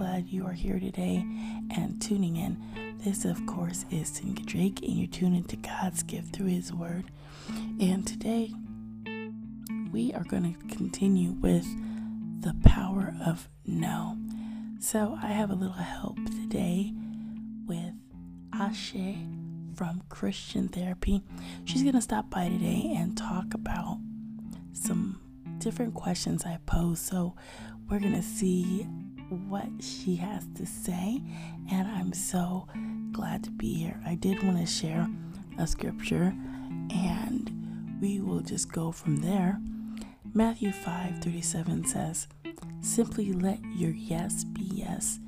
Glad you are here today and tuning in. This, of course, is Tanika Drake, and you're tuning to God's gift through His Word. And today, we are going to continue with the power of no. So, I have a little help today with Ashe from Christian Therapy. She's going to stop by today and talk about some different questions I pose. So we're going to see what she has to say. And I'm so glad to be here. I did want to share a scripture and we will just go from there. Matthew 5 37 says, Simply let your yes be yes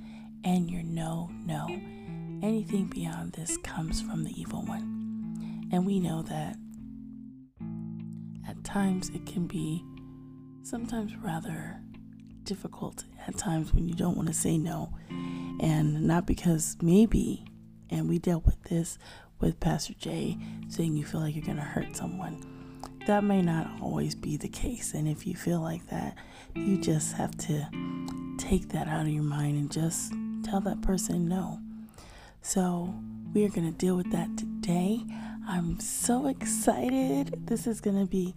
and your no, no. Anything beyond this comes from the evil one. And we know that at times it can be sometimes rather difficult at times when you don't want to say no. And not because maybe, and we dealt with this with Pastor Jay saying you feel like you're going to hurt someone. That may not always be the case. And if you feel like that, you just have to take that out of your mind and just tell that person no. So we are going to deal with that today. I'm so excited. This is going to be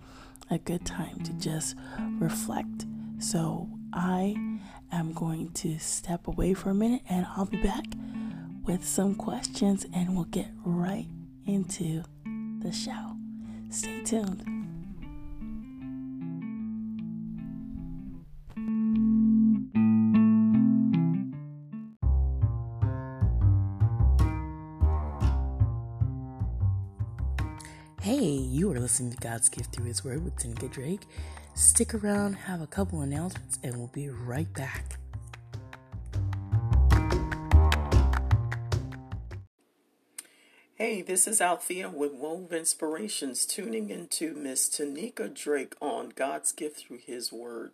a good time to just reflect. So I am going to step away for a minute and I'll be back with some questions and we'll get right into the show. Stay tuned. Listening to God's Gift Through His Word with Tanika Drake. Stick around, have a couple announcements, and we'll be right back. Hey, this is Althea with Wove Inspirations, tuning into Miss Tanika Drake on God's gift through His Word.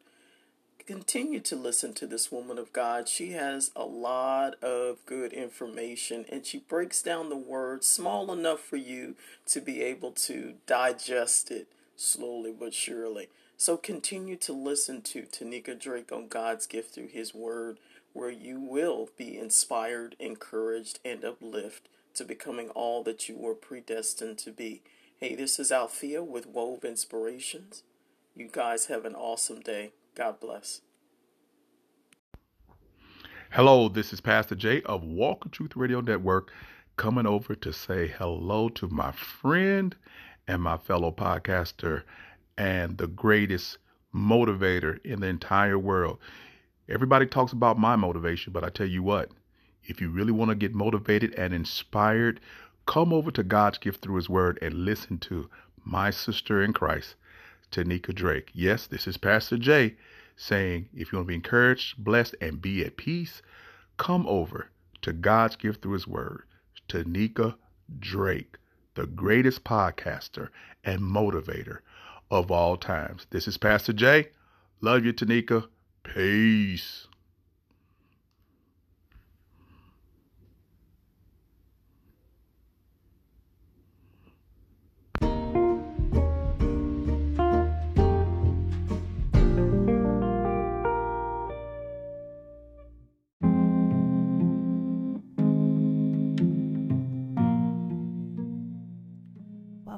Continue to listen to this woman of God. She has a lot of good information and she breaks down the word small enough for you to be able to digest it slowly but surely. So continue to listen to Tanika Drake on God's gift through His Word, where you will be inspired, encouraged, and uplifted to becoming all that you were predestined to be. Hey, this is Althea with Wove Inspirations. You guys have an awesome day. God bless. Hello, this is Pastor Jay of Walk of Truth Radio Network coming over to say hello to my friend and my fellow podcaster and the greatest motivator in the entire world. Everybody talks about my motivation, but I tell you what, if you really want to get motivated and inspired, come over to God's gift through His Word and listen to my sister in Christ, Tanika Drake. Yes, this is Pastor Jay saying, if you want to be encouraged, blessed, and be at peace, come over to God's gift through His Word, Tanika Drake, the greatest podcaster and motivator of all times. This is Pastor Jay. Love you, Tanika. Peace.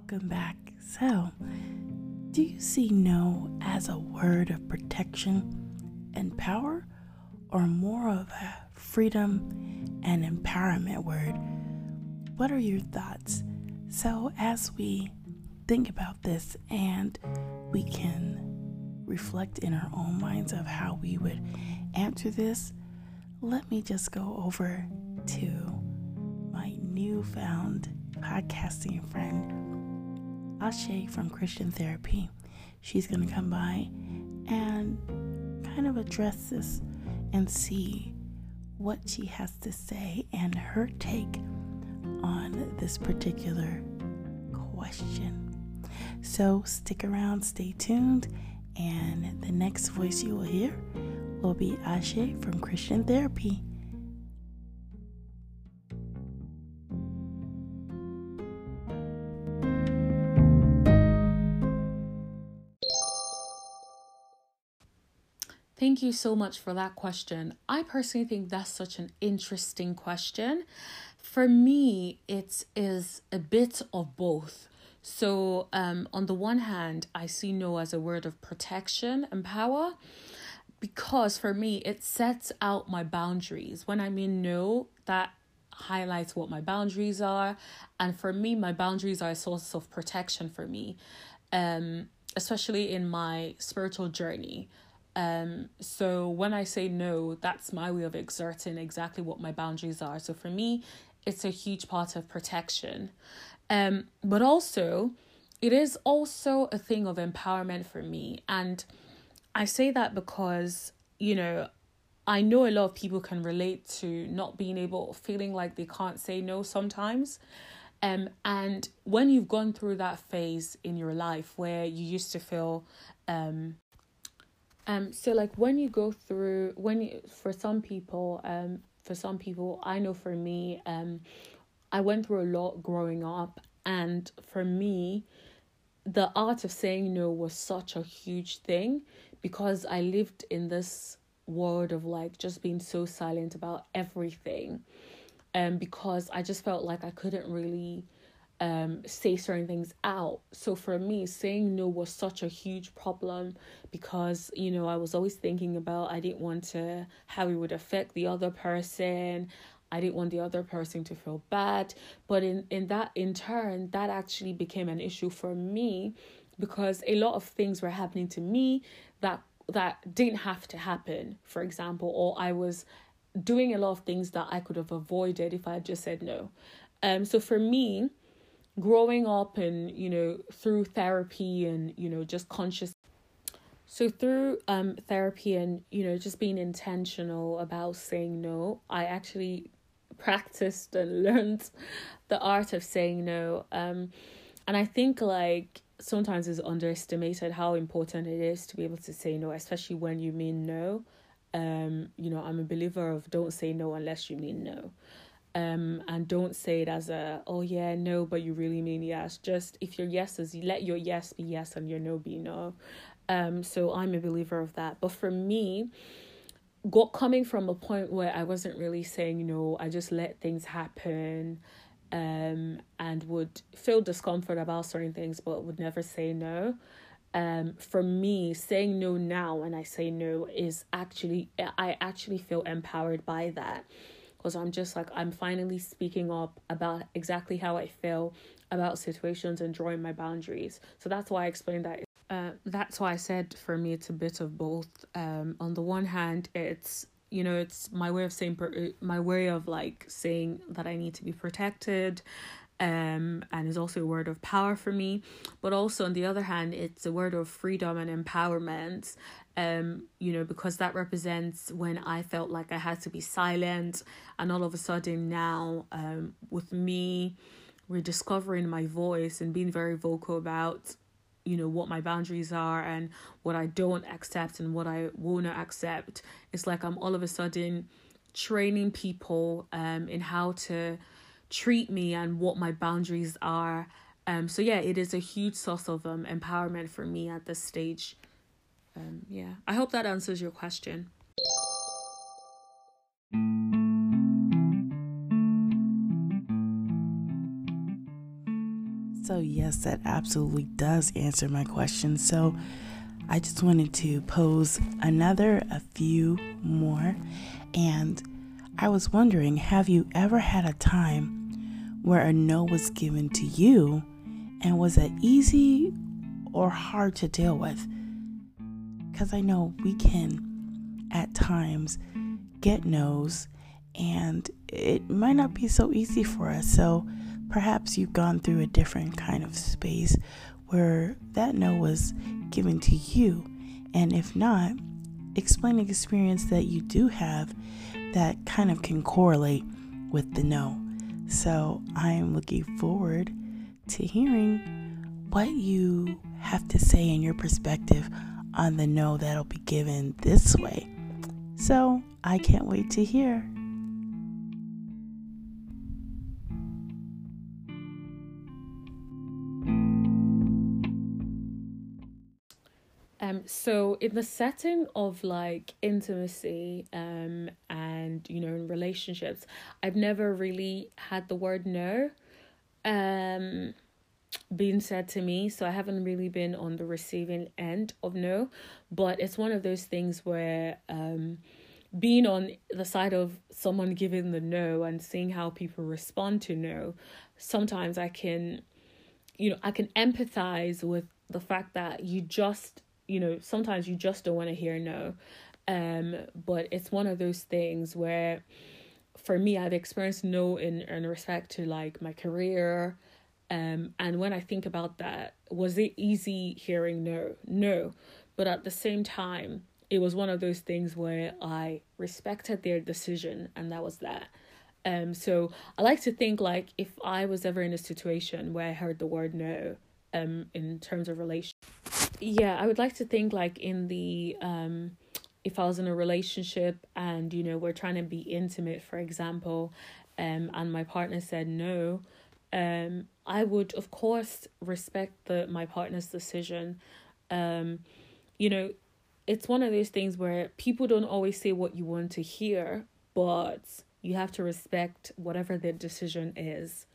Welcome back. So, do you see no as a word of protection and power, or more of a freedom and empowerment word? What are your thoughts? So, as we think about this and we can reflect in our own minds of how we would answer this, let me just go over to my newfound podcasting friend, Ashe from Christian Therapy. She's going to come by and kind of address this and see what she has to say and her take on this particular question. So stick around, stay tuned, and the next voice you will hear will be Ashe from Christian Therapy. Thank you so much for that question. I personally think that's such an interesting question. For me, it is a bit of both. So, um, on the one hand, I see no as a word of protection and power because for me, it sets out my boundaries. When I mean no, that highlights what my boundaries are. And for me, my boundaries are a source of protection for me, um, especially in my spiritual journey. Um, so when I say no, that's my way of exerting exactly what my boundaries are. So for me, it's a huge part of protection. Um, but also, it is also a thing of empowerment for me. And I say that because, you know, I know a lot of people can relate to not being able, feeling like they can't say no sometimes. Um, and when you've gone through that phase in your life where you used to feel, um, um, so like when you go through, when you, for some people, um, for some people, I know for me, um, I went through a lot growing up, and for me, the art of saying no was such a huge thing because I lived in this world of like just being so silent about everything. Um, because I just felt like I couldn't really um say certain things out. So for me, saying no was such a huge problem because you know I was always thinking about I didn't want to how it would affect the other person. I didn't want the other person to feel bad. But in, in that, in turn, that actually became an issue for me because a lot of things were happening to me that that didn't have to happen, for example, or I was doing a lot of things that I could have avoided if I had just said no. Um so for me, growing up and you know through therapy and you know just conscious so through um therapy and you know just being intentional about saying no, I actually practiced and learned the art of saying no. Um, and I think like sometimes it's underestimated how important it is to be able to say no, especially when you mean no. Um, you know, I'm a believer of don't say no unless you mean no. Um, and don't say it as a oh yeah no but you really mean yes. Just if your yes is let your yes be yes and your no be no. Um so i'm a believer of that. But for me got coming from a point where I wasn't really saying no, I just let things happen um and would feel discomfort about certain things but would never say no. Um for me saying no now when I say no is actually I actually feel empowered by that because I'm just like I'm finally speaking up about exactly how I feel about situations and drawing my boundaries. So that's why I explained that uh, that's why I said for me it's a bit of both. Um, on the one hand, it's you know it's my way of saying uh, my way of like saying that I need to be protected, um, and is also a word of power for me. But also on the other hand, it's a word of freedom and empowerment. Um, you know, because that represents when I felt like I had to be silent, and all of a sudden now, um, with me rediscovering my voice and being very vocal about you know what my boundaries are and what I don't accept and what I will not accept. It's like I'm all of a sudden training people um in how to treat me and what my boundaries are. Um so yeah, it is a huge source of um empowerment for me at this stage. Um yeah. I hope that answers your question. So yes, that absolutely does answer my question. So I just wanted to pose another, a few more. And I was wondering have you ever had a time where a no was given to you? And was it easy or hard to deal with? Because I know we can at times get no's and it might not be so easy for us. So perhaps you've gone through a different kind of space where that no was given to you. And if not, explain an experience that you do have that kind of can correlate with the no. So I am looking forward to hearing what you have to say in your perspective on the no that'll be given this way. So I can't wait to hear. Um, so in the setting of like intimacy, um, and you know, in relationships, I've never really had the word no, um, being said to me. So I haven't really been on the receiving end of no, but it's one of those things where, um, being on the side of someone giving the no and seeing how people respond to no, sometimes I can, you know, I can empathize with the fact that you just you know sometimes you just don't want to hear no um but it's one of those things where for me i've experienced no in in respect to like my career um and when i think about that was it easy hearing no? No. But at the same time it was one of those things where i respected their decision and that was that. Um so i like to think like if i was ever in a situation where i heard the word no um in terms of relation yeah i would like to think like in the um if i was in a relationship and you know we're trying to be intimate for example um and my partner said no um i would of course respect the my partner's decision. Um you know it's one of those things where people don't always say what you want to hear but you have to respect whatever their decision is.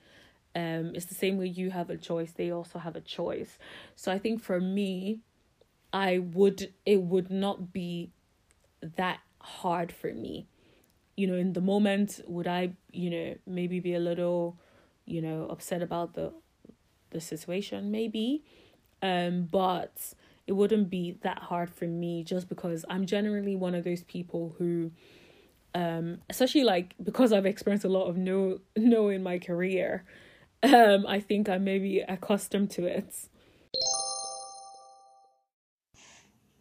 Um it's the same way you have a choice they also have a choice. So i think for me i would it would not be that hard for me. You know in the moment would i you know maybe be a little you know upset about the the situation maybe um but it wouldn't be that hard for me just because i'm generally one of those people who um especially like because i've experienced a lot of no no in my career um, I think I may be accustomed to it.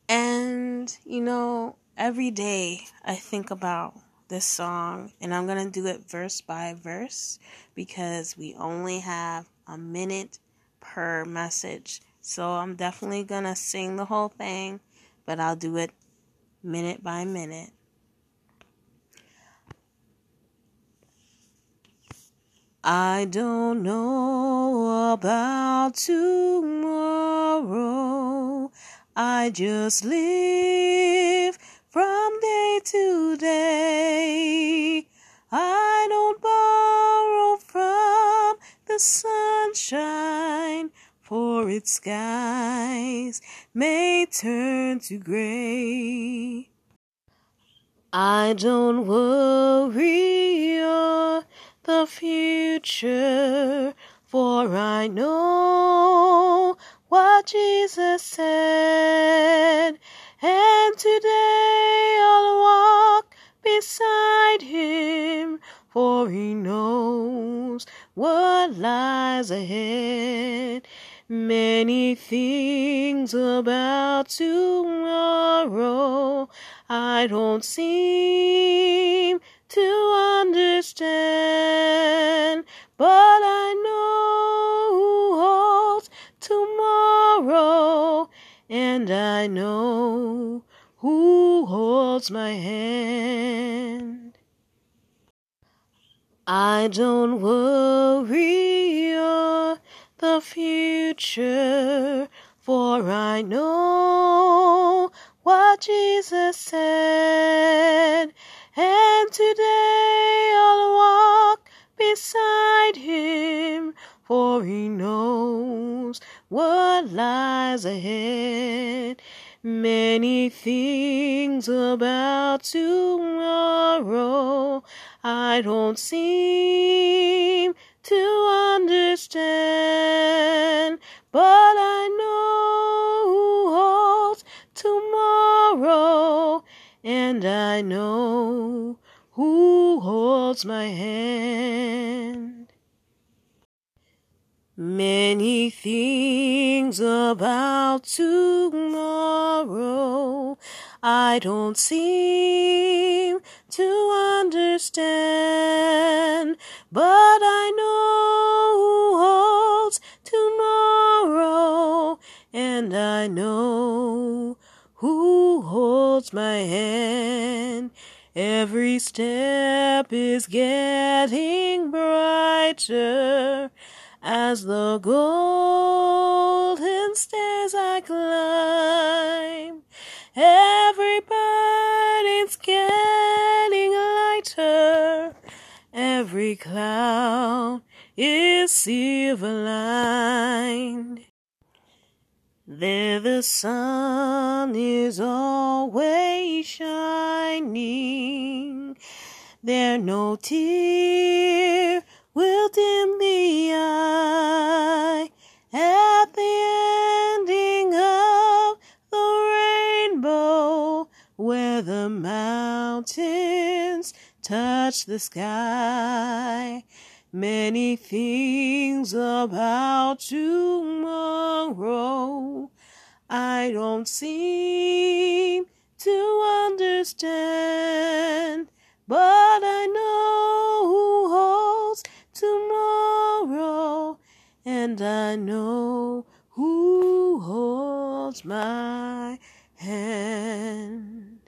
And, you know, every day I think about this song, and I'm going to do it verse by verse because we only have a minute per message. So I'm definitely going to sing the whole thing, but I'll do it minute by minute. I don't know about tomorrow. I just live from day to day. I don't borrow from the sunshine, for its skies may turn to gray. I don't worry or the future, for I know what Jesus said, and today I'll walk beside him, for he knows what lies ahead. Many things about tomorrow I don't seem to understand, but I know who holds tomorrow, and I know who holds my hand. I don't worry of the future, for I know what Jesus said and today I'll walk beside him, for he knows what lies ahead. Many things about tomorrow I don't seem to understand, but I know who holds tomorrow, and I know who holds my hand. Many things about tomorrow I don't seem to understand, but I know who holds tomorrow, and I know who holds my hand. Every step is getting brighter as the golden stairs I climb. Every burden's getting lighter. Every cloud is silver lined. There the sun is always shining. There no tear will dim the eye at the ending of the rainbow where the mountains touch the sky. Many things about tomorrow I don't seem to understand, but I know who holds tomorrow, and I know who holds my hand.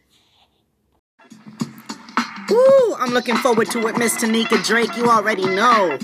Ooh, I'm looking forward to it, Miss Tanika Drake. You already know.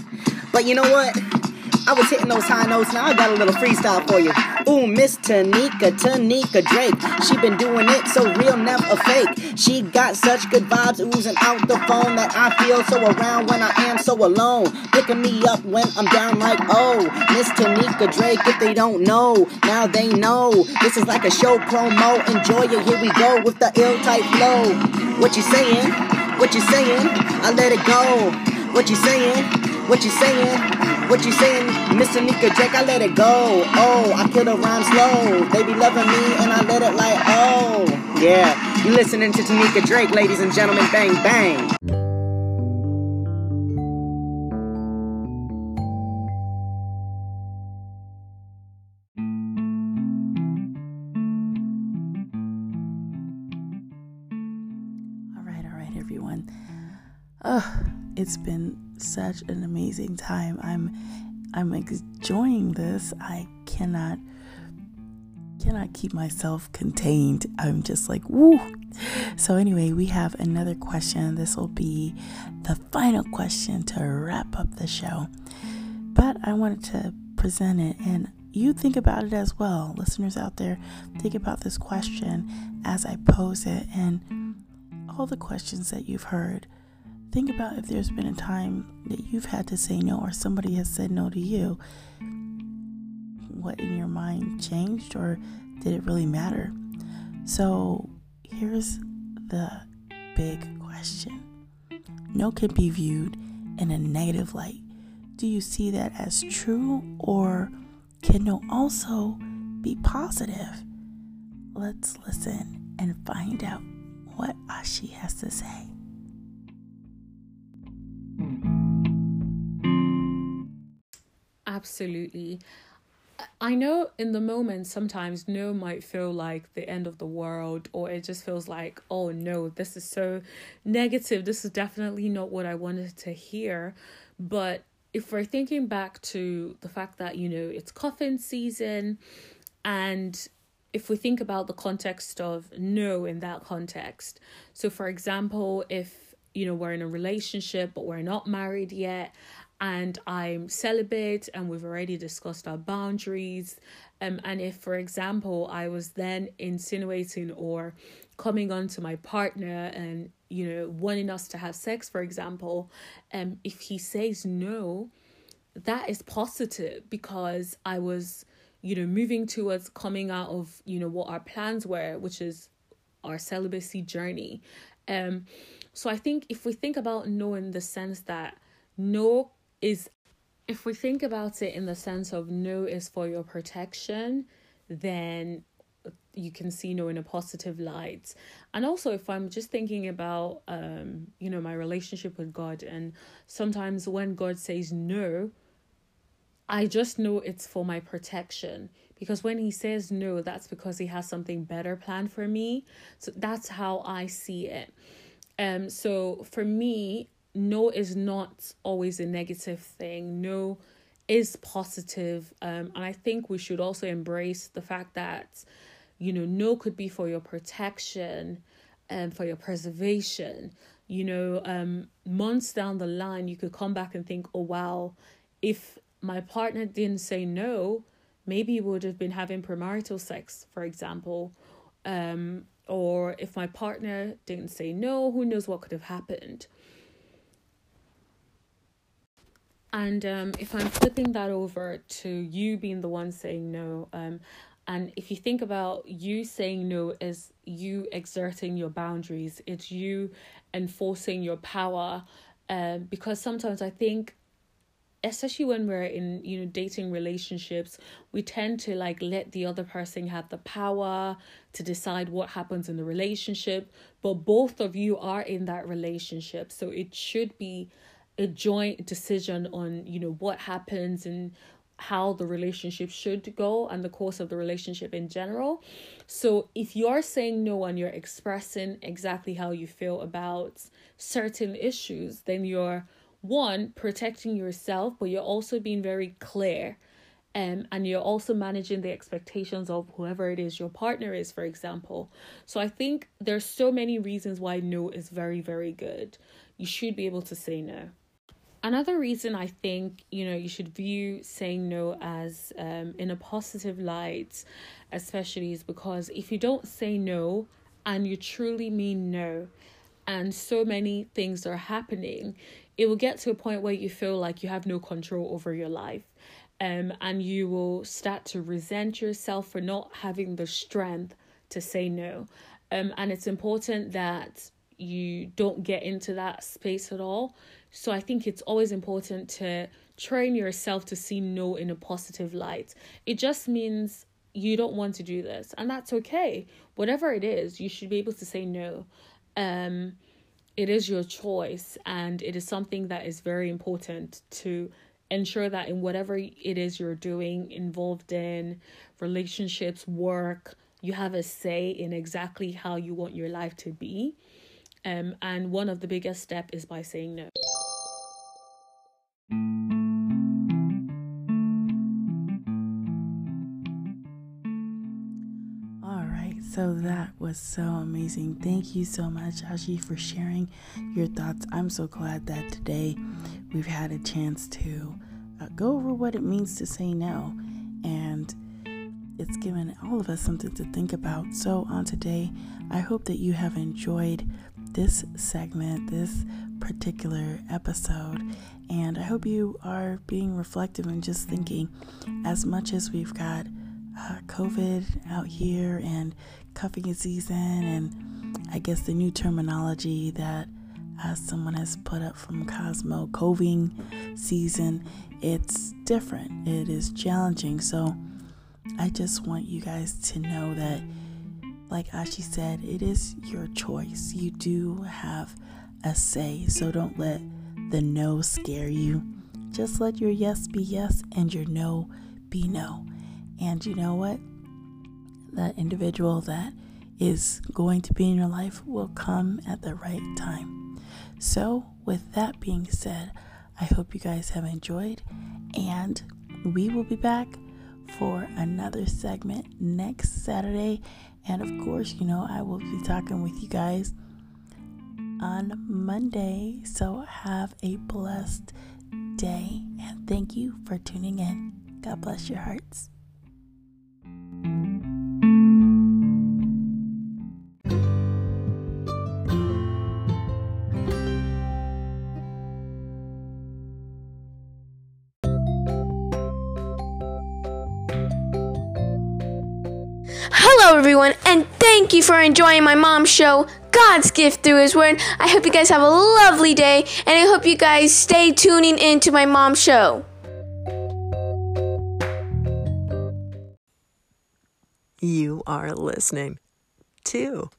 But you know what? I was hitting those high notes. Now I got a little freestyle for you. Ooh, Miss Tanika, Tanika Drake. She been doing it so real, never fake. She got such good vibes oozing out the phone that I feel so around when I am so alone. Picking me up when I'm down like, oh, Miss Tanika Drake. If they don't know, now they know. This is like a show promo. Enjoy it. Here we go with the ill type flow. What you saying? What you saying? I let it go. What you saying? What you saying? What you saying? Mr. Nika Drake, I let it go. Oh, I kill the rhyme slow. They be loving me and I let it like, oh. Yeah, you listening to Tanika Drake, ladies and gentlemen. Bang, bang. Oh, it's been such an amazing time. I'm I'm enjoying this. I cannot cannot keep myself contained. I'm just like, woo. So anyway, we have another question. This will be the final question to wrap up the show. But I wanted to present it and you think about it as well. Listeners out there, think about this question as I pose it and all the questions that you've heard. Think about if there's been a time that you've had to say no or somebody has said no to you. What in your mind changed or did it really matter? So here's the big question No can be viewed in a negative light. Do you see that as true or can no also be positive? Let's listen and find out what Ashi has to say. Absolutely. I know in the moment sometimes no might feel like the end of the world, or it just feels like, oh no, this is so negative. This is definitely not what I wanted to hear. But if we're thinking back to the fact that, you know, it's cuffing season, and if we think about the context of no in that context, so for example, if you know we're in a relationship but we're not married yet and I'm celibate and we've already discussed our boundaries. Um, and if, for example, I was then insinuating or coming on to my partner and, you know, wanting us to have sex, for example, um, if he says no, that is positive because I was, you know, moving towards coming out of, you know, what our plans were, which is our celibacy journey. Um, so I think if we think about no in the sense that no is, if we think about it in the sense of no is for your protection, then you can see no in a positive light. And also if i'm just thinking about um you know my relationship with god and sometimes when god says no i just know it's for my protection because when he says no that's because he has something better planned for me. So that's how i see it. Um so for me no is not always a negative thing. No is positive. Um and i think we should also embrace the fact that you know no could be for your protection and for your preservation. You know um months down the line you could come back and think oh wow if my partner didn't say no maybe we would have been having premarital sex for example um or if my partner didn't say no who knows what could have happened and um, if I'm flipping that over to you being the one saying no, um, and if you think about you saying no as you exerting your boundaries, it's you enforcing your power. Um, because sometimes I think, especially when we're in you know dating relationships, we tend to like let the other person have the power to decide what happens in the relationship. But both of you are in that relationship, so it should be a joint decision on you know what happens and how the relationship should go and the course of the relationship in general. So if you're saying no and you're expressing exactly how you feel about certain issues, then you're one protecting yourself, but you're also being very clear. Um, and you're also managing the expectations of whoever it is your partner is, for example. So I think there's so many reasons why no is very, very good. You should be able to say no. Another reason I think you know you should view saying no as um, in a positive light, especially is because if you don't say no and you truly mean no, and so many things are happening, it will get to a point where you feel like you have no control over your life. Um, and you will start to resent yourself for not having the strength to say no. Um, and it's important that you don't get into that space at all so I think it's always important to train yourself to see no in a positive light. It just means you don't want to do this, and that's okay. Whatever it is, you should be able to say no. Um, it is your choice, and it is something that is very important to ensure that in whatever it is you're doing, involved in relationships, work, you have a say in exactly how you want your life to be. Um, and one of the biggest step is by saying no. So that was so amazing. Thank you so much, Ashi, for sharing your thoughts. I'm so glad that today we've had a chance to uh, go over what it means to say no. And it's given all of us something to think about. So, on today, I hope that you have enjoyed this segment, this particular episode. And I hope you are being reflective and just thinking as much as we've got uh, COVID out here and cuffing season, and I guess the new terminology that uh, someone has put up from Cosmo coving season. It's different, it is challenging. So I just want you guys to know that, like Ashi said, it is your choice. You do have a say, so don't let the no scare you. Just let your yes be yes and your no be no. And you know what? that individual that is going to be in your life will come at the right time. So, with that being said, I hope you guys have enjoyed, and we will be back for another segment next Saturday. And of course, you know, I will be talking with you guys on Monday. So, have a blessed day, and thank you for tuning in. God bless your hearts. Everyone, and thank you for enjoying my mom's show, God's Gift Through His Word. I hope you guys have a lovely day, and I hope you guys stay tuning in to my mom's show. You are listening to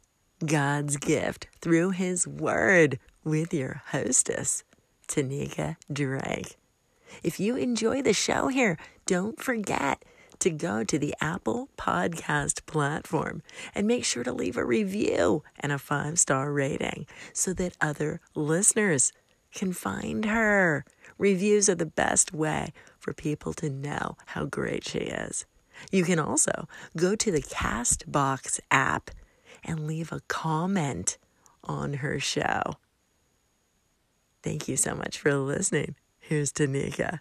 God's Gift Through His Word with your hostess, Tanika Drake. If you enjoy the show here, don't forget to go to the Apple Podcast platform and make sure to leave a review and a five star rating so that other listeners can find her. Reviews are the best way for people to know how great she is. You can also go to the Castbox app and leave a comment on her show. Thank you so much for listening. Here's Tanika.